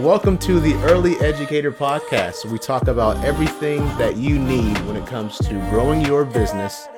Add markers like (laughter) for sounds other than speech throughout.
Welcome to the Early Educator Podcast. We talk about everything that you need when it comes to growing your business,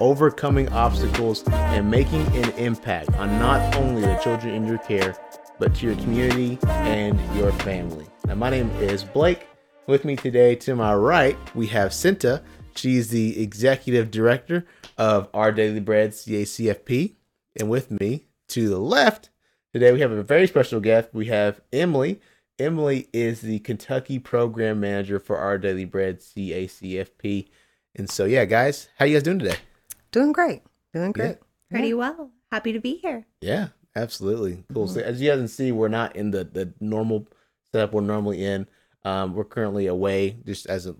overcoming obstacles, and making an impact on not only the children in your care, but to your community and your family. Now, my name is Blake. With me today, to my right, we have Cinta. She's the executive director of Our Daily Bread CACFP. And with me to the left, today we have a very special guest. We have Emily. Emily is the Kentucky program manager for Our Daily Bread CACFP. And so, yeah, guys, how you guys doing today? Doing great. Doing great. Yeah. Pretty well. Happy to be here. Yeah, absolutely. Cool. So as you guys can see, we're not in the, the normal setup we're normally in. Um, we're currently away just as a,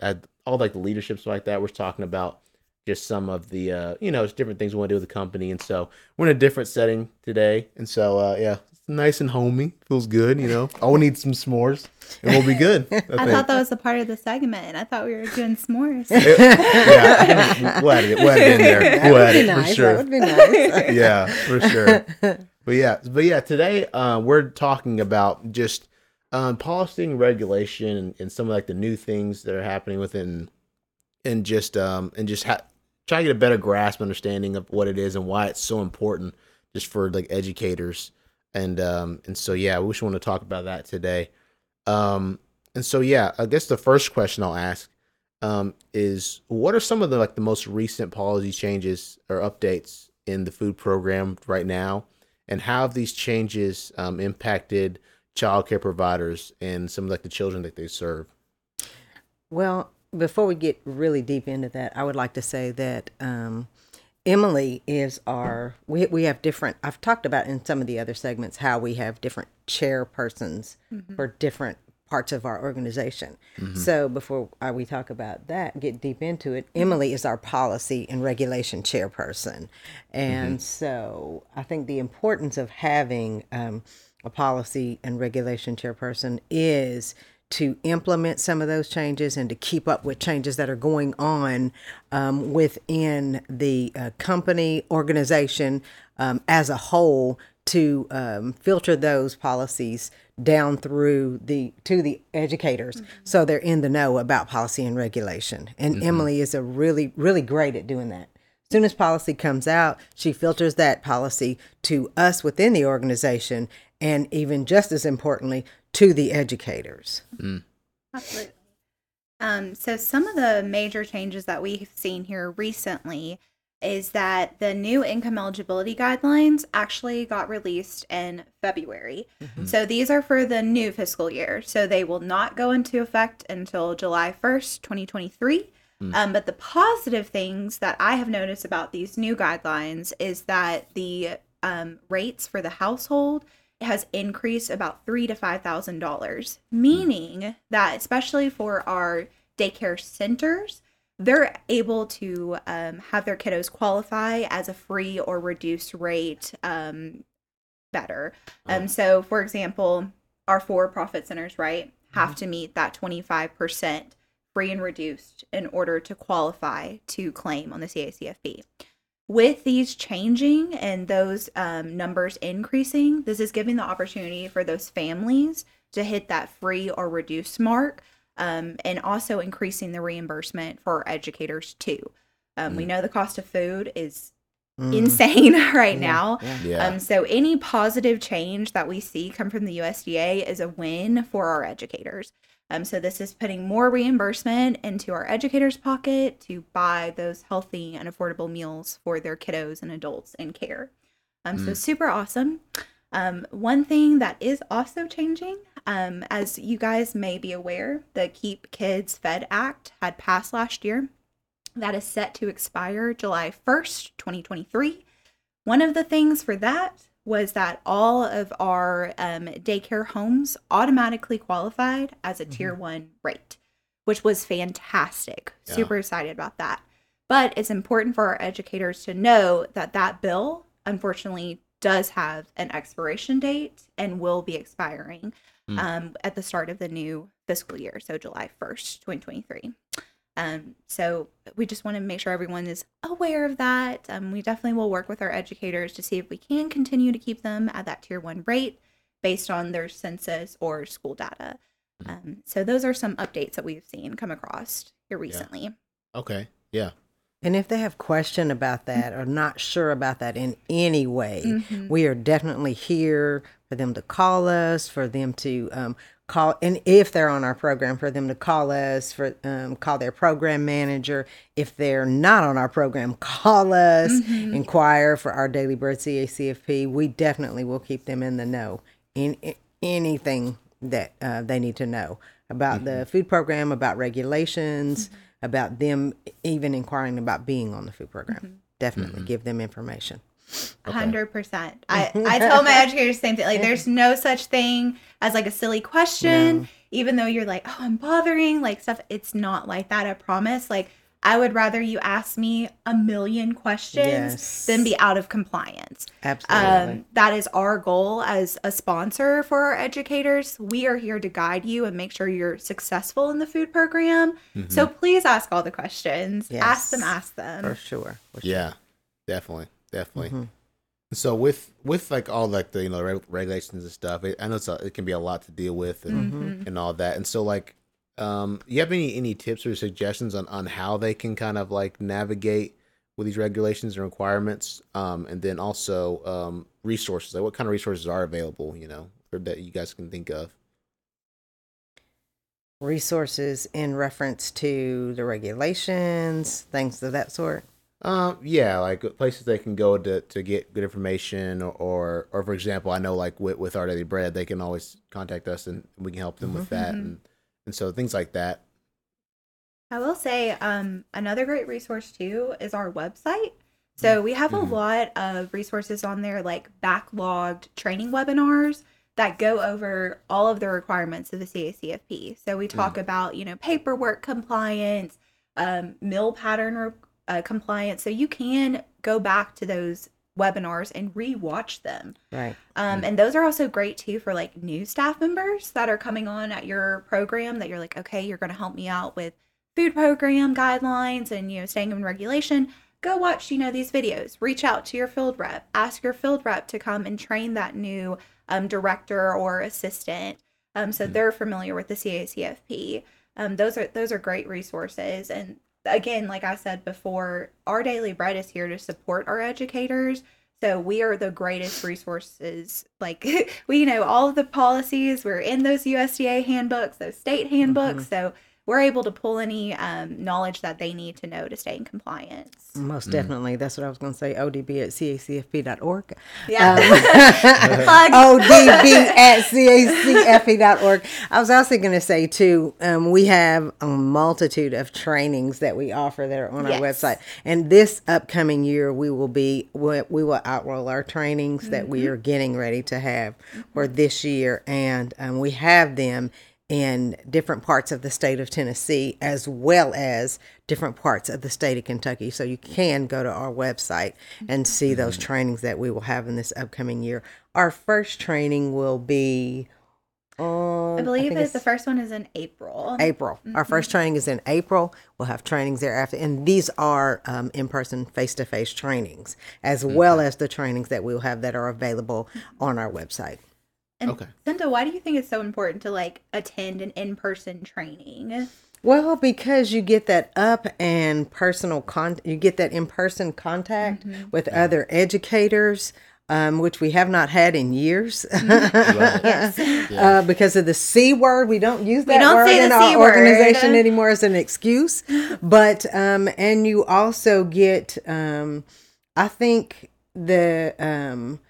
at all like the leaderships like that. We're talking about just some of the uh, you know, just different things we want to do with the company. And so we're in a different setting today. And so uh, yeah, it's nice and homey. Feels good, you know. All we need some s'mores and we'll be good. I, I, thought that was a part of the segment. I thought we were doing s'mores. It- yeah, we'll add it, we'll add it in there. That We'll would add be it nice. for sure. That would be nice. (laughs) yeah, for sure. But yeah, but yeah, today uh, we're talking about just um, policy and regulation and, and some of like the new things that are happening within, and just um and just ha- try to get a better grasp, understanding of what it is and why it's so important, just for like educators and um and so yeah, we just want to talk about that today. Um and so yeah, I guess the first question I'll ask um is what are some of the like the most recent policy changes or updates in the food program right now, and how have these changes um, impacted childcare providers and some of like the children that they serve? Well, before we get really deep into that, I would like to say that um, Emily is our. We we have different. I've talked about in some of the other segments how we have different chairpersons for different parts of our organization. So before uh, we talk about that, get deep into it, Emily is our policy and regulation chairperson, and so I think the importance of having um, a policy and regulation chairperson is to implement some of those changes and to keep up with changes that are going on um, within the uh, company organization um, as a whole to um, filter those policies down through the to the educators. So they're in the know about policy and regulation. And emily is a really really great at doing that. As soon as policy comes out, she filters that policy to us within the organization and even just as importantly, to the educators. Absolutely. Um, so some of the major changes that we've seen here recently is that the new income eligibility guidelines actually got released in February. So these are for the new fiscal year. So they will not go into effect until July 1st, 2023. Um, but the positive things that I have noticed about these new guidelines is that the um, rates for the household has increased about three to five thousand dollars, meaning that especially for our daycare centers, they're able to um, have their kiddos qualify as a free or reduced rate um, better. Um, so, for example, our for-profit centers, right, have to meet that twenty-five percent free and reduced in order to qualify to claim on the CACFP. With these changing and those um, numbers increasing, this is giving the opportunity for those families to hit that free or reduced mark um, and also increasing the reimbursement for educators too. Um, We know the cost of food is insane (laughs) right now. Yeah. Um, so any positive change that we see come from the USDA is a win for our educators. Um, so this is putting more reimbursement into our educators' pocket to buy those healthy and affordable meals for their kiddos and adults in care. Um, So super awesome. Um, one thing that is also changing, um, as you guys may be aware, the Keep Kids Fed Act had passed last year. That is set to expire July 1st, 2023. One of the things for that was that all of our um, daycare homes automatically qualified as a tier one rate, which was fantastic. Yeah. Super excited about that. But it's important for our educators to know that that bill, unfortunately, does have an expiration date and will be expiring Mm. um, at the start of the new fiscal year, so July 1st, 2023. Um, so we just want to make sure everyone is aware of that. Um, we definitely will work with our educators to see if we can continue to keep them at that tier one rate based on their census or school data. Um, so those are some updates that we've seen come across here recently. Okay. Yeah. And if they have question about that or not sure about that in any way, Mhm. we are definitely here for them to call us, for them to um, call, and if they're on our program, for them to call us, for um, call their program manager. If they're not on our program, (laughs) call us, Mhm. inquire for our Daily Bread CACFP. We definitely will keep them in the know in, in anything that uh, they need to know about the food program, about regulations, about them even inquiring about being on the food program. Definitely give them information. Hundred percent. I (laughs) I tell my educators the same thing. Like, there's no such thing as like a silly question, No. even though you're like, oh, I'm bothering, like stuff. It's not like that. I promise. Like, I would rather you ask me a million questions Yes. than be out of compliance. Absolutely. Um, that is our goal as a sponsor for our educators. We are here to guide you and make sure you're successful in the food program. So please ask all the questions. Ask them. Ask them. for sure. For sure. Yeah. Definitely. Definitely. Mhm. So with with like all like the you know reg- regulations and stuff, it, I know it's a, it can be a lot to deal with and Mhm. and all that. And so like, um, you have any any tips or suggestions on on how they can kind of like navigate with these regulations and requirements? Um, and then also um resources. Like what kind of resources are available? You know, or that you guys can think of. Resources in reference to the regulations, things of that sort. Um, yeah, like places they can go to, to get good information, or, or or for example, I know like with, with our daily bread, they can always contact us and we can help them with that, Mhm. and and so things like that. I will say um, another great resource too is our website. So we have a Mhm. lot of resources on there, like backlogged training webinars that go over all of the requirements of the CACFP. So we talk about you know paperwork compliance, um, meal pattern re- uh, compliance. So you can go back to those webinars and re-watch them. Right. Um, and those are also great too for like new staff members that are coming on at your program that you're like, okay, you're going to help me out with food program guidelines and, you know, staying in regulation. Go watch, you know, these videos. Reach out to your field rep. Ask your field rep to come and train that new um, director or assistant. Um, so they're familiar with the CACFP. Um, those are those are great resources. And again, like I said before, our daily bread is here to support our educators. So we are the greatest resources. Like (laughs) we know all of the policies. We're in those USDA handbooks, those state handbooks. Mm-hmm. So we're able to pull any um, knowledge that they need to know to stay in compliance. Most definitely. That's what I was going to say. ODB at cacfp.org. Yeah. Um, (laughs) Plug. (laughs) ODB at cacfp.org. I was also going to say, too, um, we have a multitude of trainings that we offer that are on our website. And this upcoming year, we will be, we we will outroll our trainings that we are getting ready to have for this year. And um, we have them in different parts of the state of Tennessee as well as different parts of the state of Kentucky. So you can go to our website and see those mm-hmm. trainings that we will have in this upcoming year. Our first training will be on I believe that the first one is in April. April. Our mm-hmm. first training is in April. We'll have trainings thereafter, and these are um, in-person, face-to-face trainings, as well mm-hmm. as the trainings that we'll have that are available on our website. And Okay. Cinta, why do you think it's so important to like attend an in-person training? Well, because you get that up and personal con, you get that in person contact with other educators, um, which we have not had in years. (laughs) uh, because of the c word, we don't use that don't word in the our C word. organization anymore as an excuse. (gasps) But um, and you also get, um, I think the um,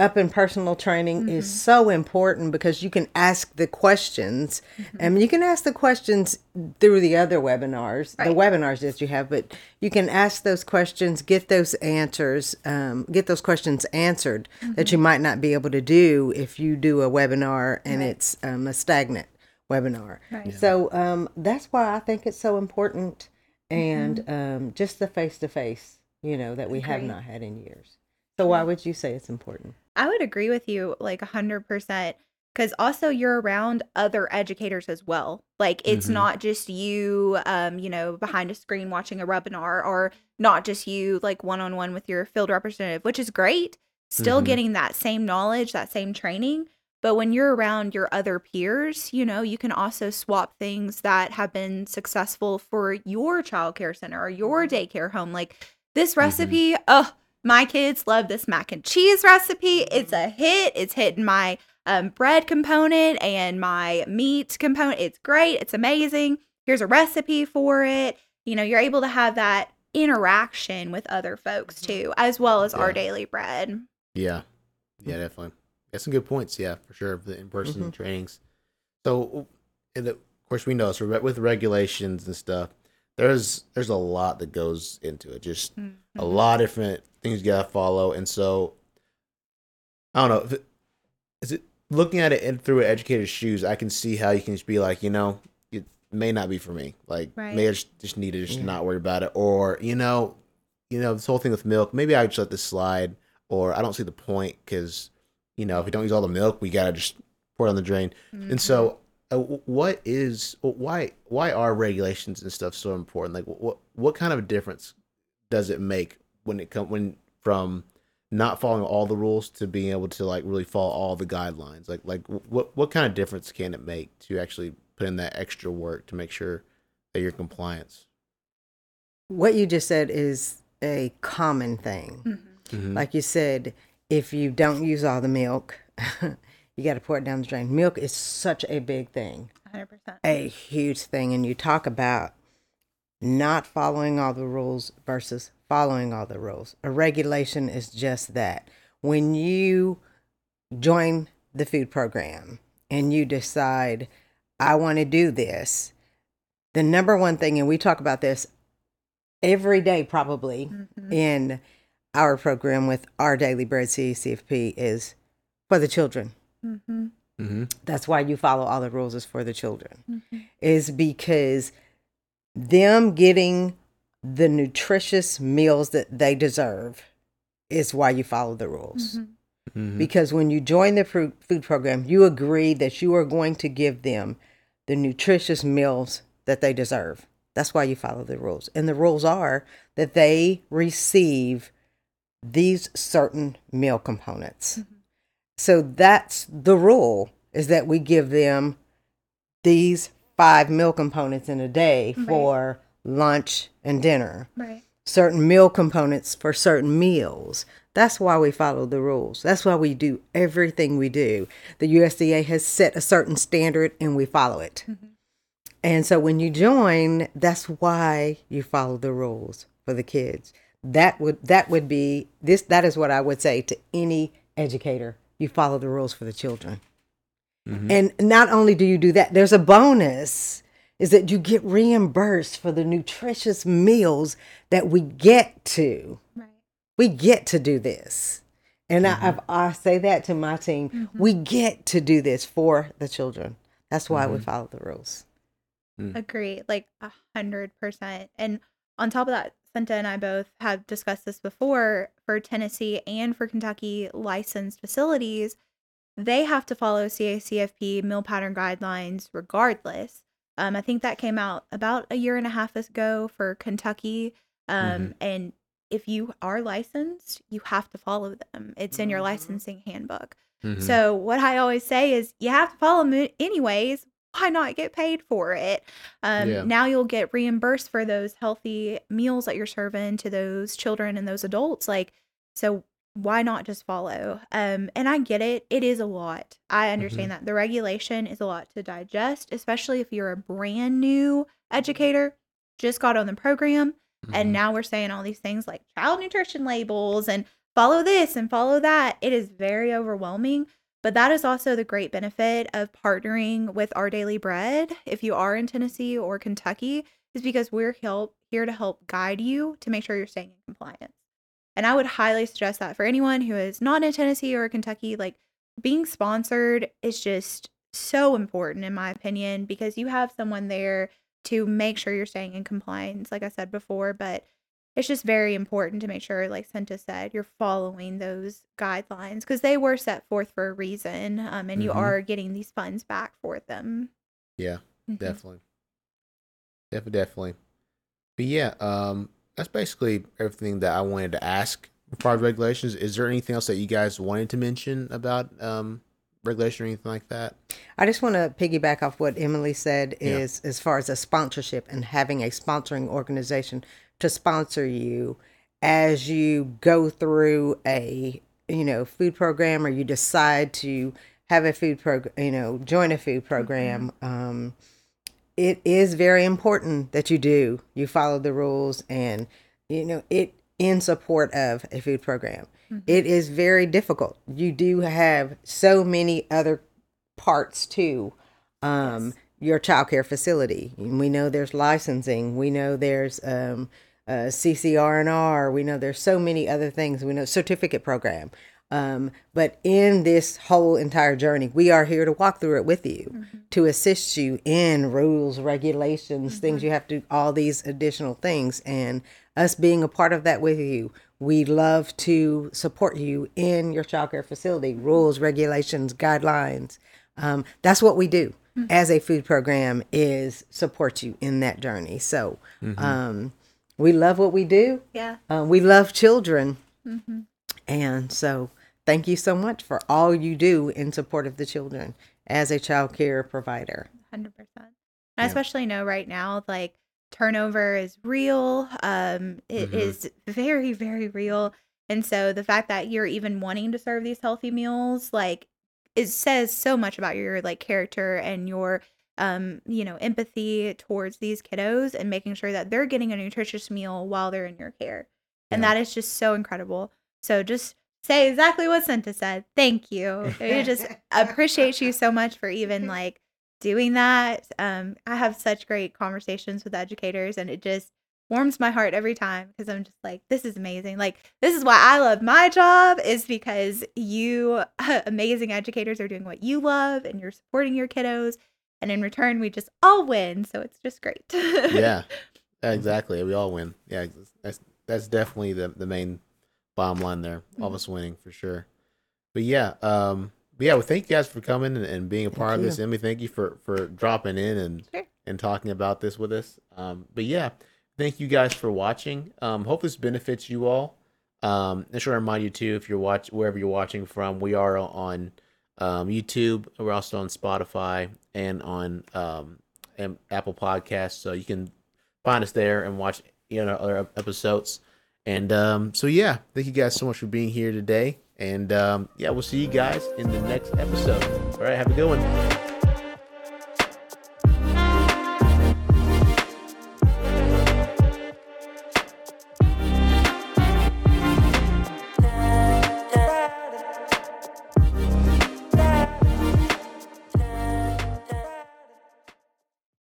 up in personal training is Mm-hmm. so important because you can ask the questions Mm-hmm. and you can ask the questions through the other webinars the webinars that you have but you can ask those questions get those answers um, get those questions answered that you might not be able to do if you do a webinar and Mm-hmm. Right. it's um, a stagnant webinar Right. so um, that's why i think it's so important and Mm-hmm. um, just the face-to-face you know that we have not had in years so why would you say it's important I would agree with you like 100% because also you're around other educators as well. Like it's Mhm. not just you, um, you know, behind a screen watching a webinar or not just you like one on one with your field representative, which is great. Still Mhm. getting that same knowledge, that same training. But when you're around your other peers, you know, you can also swap things that have been successful for your childcare center or your daycare home. Like this recipe, oh, my kids love this mac and cheese recipe. It's a hit. It's hitting my um, bread component and my meat component. It's great. It's amazing. Here's a recipe for it. You know, you're able to have that interaction with other folks too, as well as our daily bread. Yeah, yeah, definitely. That's some good points. Yeah, for sure. The in-person Mhm. trainings. So, and of course, we know so with regulations and stuff, there's there's a lot that goes into it. Just a Mhm. lot of different things you gotta follow, and so I don't know. If it, is it looking at it in, through an educator's shoes? I can see how you can just be like, you know, it may not be for me. Like, Right. maybe I just, just need to just Yeah. not worry about it, or you know, you know, this whole thing with milk. Maybe I just let this slide, or I don't see the point because you know, if we don't use all the milk, we gotta just pour it on the drain. Mhm. And so, uh, what is why why are regulations and stuff so important? Like, what what kind of difference does it make when it come when from not following all the rules to being able to like really follow all the guidelines? Like, like what what kind of difference can it make to actually put in that extra work to make sure that you're compliance? What you just said is a common thing. Mhm. Mhm. Like you said, if you don't use all the milk, (laughs) you got to pour it down the drain. Milk is such a big thing, 100%. a huge thing. And you talk about not following all the rules versus following all the rules. A regulation is just that. When you join the food program and you decide, I want to do this, the number one thing, and we talk about this every day probably Mhm. in our program with our daily bread CCFP is for the children. Mhm. Mhm. That's why you follow all the rules is for the children. Mhm. Is because them getting the nutritious meals that they deserve is why you follow the rules. Mhm. Mhm. Because when you join the food food program, you agree that you are going to give them the nutritious meals that they deserve. That's why you follow the rules. And the rules are that they receive these certain meal components. So that's the rule is that we give them these five meal components in a day Right. for lunch and dinner Right. certain meal components for certain meals. That's why we follow the rules. That's why we do everything we do. The USDA has set a certain standard and we follow it. Mm-hmm. And so when you join, that's why you follow the rules for the kids. That would that would be this that is what I would say to any educator. You follow the rules for the children. Mhm. And not only do you do that, there's a bonus is that you get reimbursed for the nutritious meals that we get to. Right. We get to do this. And I, I've, I say that to my team. We get to do this for the children. That's why we Mhm. follow the rules. Agree, like a hundred percent. And on top of that, Cinta and I both have discussed this before for Tennessee and for Kentucky licensed facilities, they have to follow CACFP meal pattern guidelines regardless. Um, I think that came out about a year and a half ago for Kentucky. Um, and if you are licensed, you have to follow them. It's in your Mhm. licensing handbook. Mhm. So what I always say is you have to follow them anyways. Why not get paid for it? Um, Yeah. Now you'll get reimbursed for those healthy meals that you're serving to those children and those adults. Like, so why not just follow? Um, and I get it. It is a lot. I understand that the regulation is a lot to digest, especially if you're a brand new educator, just got on the program, Mhm. and now we're saying all these things like child nutrition labels and follow this and follow that. It is very overwhelming. But that is also the great benefit of partnering with Our Daily Bread. If you are in Tennessee or Kentucky, is because we're help here to help guide you to make sure you're staying in compliance. And I would highly suggest that for anyone who is not in Tennessee or Kentucky, like being sponsored is just so important in my opinion because you have someone there to make sure you're staying in compliance, like I said before. But it's just very important to make sure, like Cinta said, you're following those guidelines because they were set forth for a reason, um, and you Mhm. are getting these funds back for them. Yeah. Mhm. definitely definitely definitely but yeah um that's basically everything that i wanted to ask as far as regulations is there anything else that you guys wanted to mention about um regulation or anything like that? I just want to piggyback off what Emily said is as far as a sponsorship and having a sponsoring organization to sponsor you as you go through a you know food program or you decide to have a food program you know join a food program um, it is very important that you do. You follow the rules and you know it in support of a food program. It is very difficult. You do have so many other parts to um, your child care facility. We know there's licensing. We know there's um, uh, CCR&R. We know there's so many other things. We know certificate program. Um, but in this whole entire journey, we are here to walk through it with you, to assist you in rules, regulations, things you have to, all these additional things, and us being a part of that with you. We love to support you in your child care facility, rules, regulations, guidelines. Um, that's what we do as a food program is support you in that journey. So um, we love what we do. Yeah. Uh, we love children. And so thank you so much for all you do in support of the children as a child care provider. Hundred percent. I especially know right now, like turnover is real. Um, it Mhm. is very, very real. And so the fact that you're even wanting to serve these healthy meals, like, it says so much about your like character and your um, you know, empathy towards these kiddos and making sure that they're getting a nutritious meal while they're in your care. And Yeah. that is just so incredible. So just say exactly what Santa said. Thank you. (laughs) I just appreciate you so much for even like doing that. Um, I have such great conversations with educators, and it just warms my heart every time because I'm just like, this is amazing. Like, this is why I love my job, is because you, (laughs) amazing educators, are doing what you love and you're supporting your kiddos. And in return, we just all win. So it's just great. (laughs) yeah, exactly. We all win. Yeah, that's that's definitely the the main bottom line there. All of us winning for sure. But yeah, um, but yeah, well, thank you guys for coming and, and being a part of you. this. Emily, thank you for for dropping in and Sure. and talking about this with us. Um, but yeah, thank you guys for watching. Um, hope this benefits you all. Um, I just want to remind you too, if you're watch wherever you're watching from, we are on um, YouTube. We're also on Spotify and on um, and Apple Podcasts, so you can find us there and watch you know other episodes. And um, so yeah, thank you guys so much for being here today. And um, yeah, we'll see you guys in the next episode. All right, have a good one.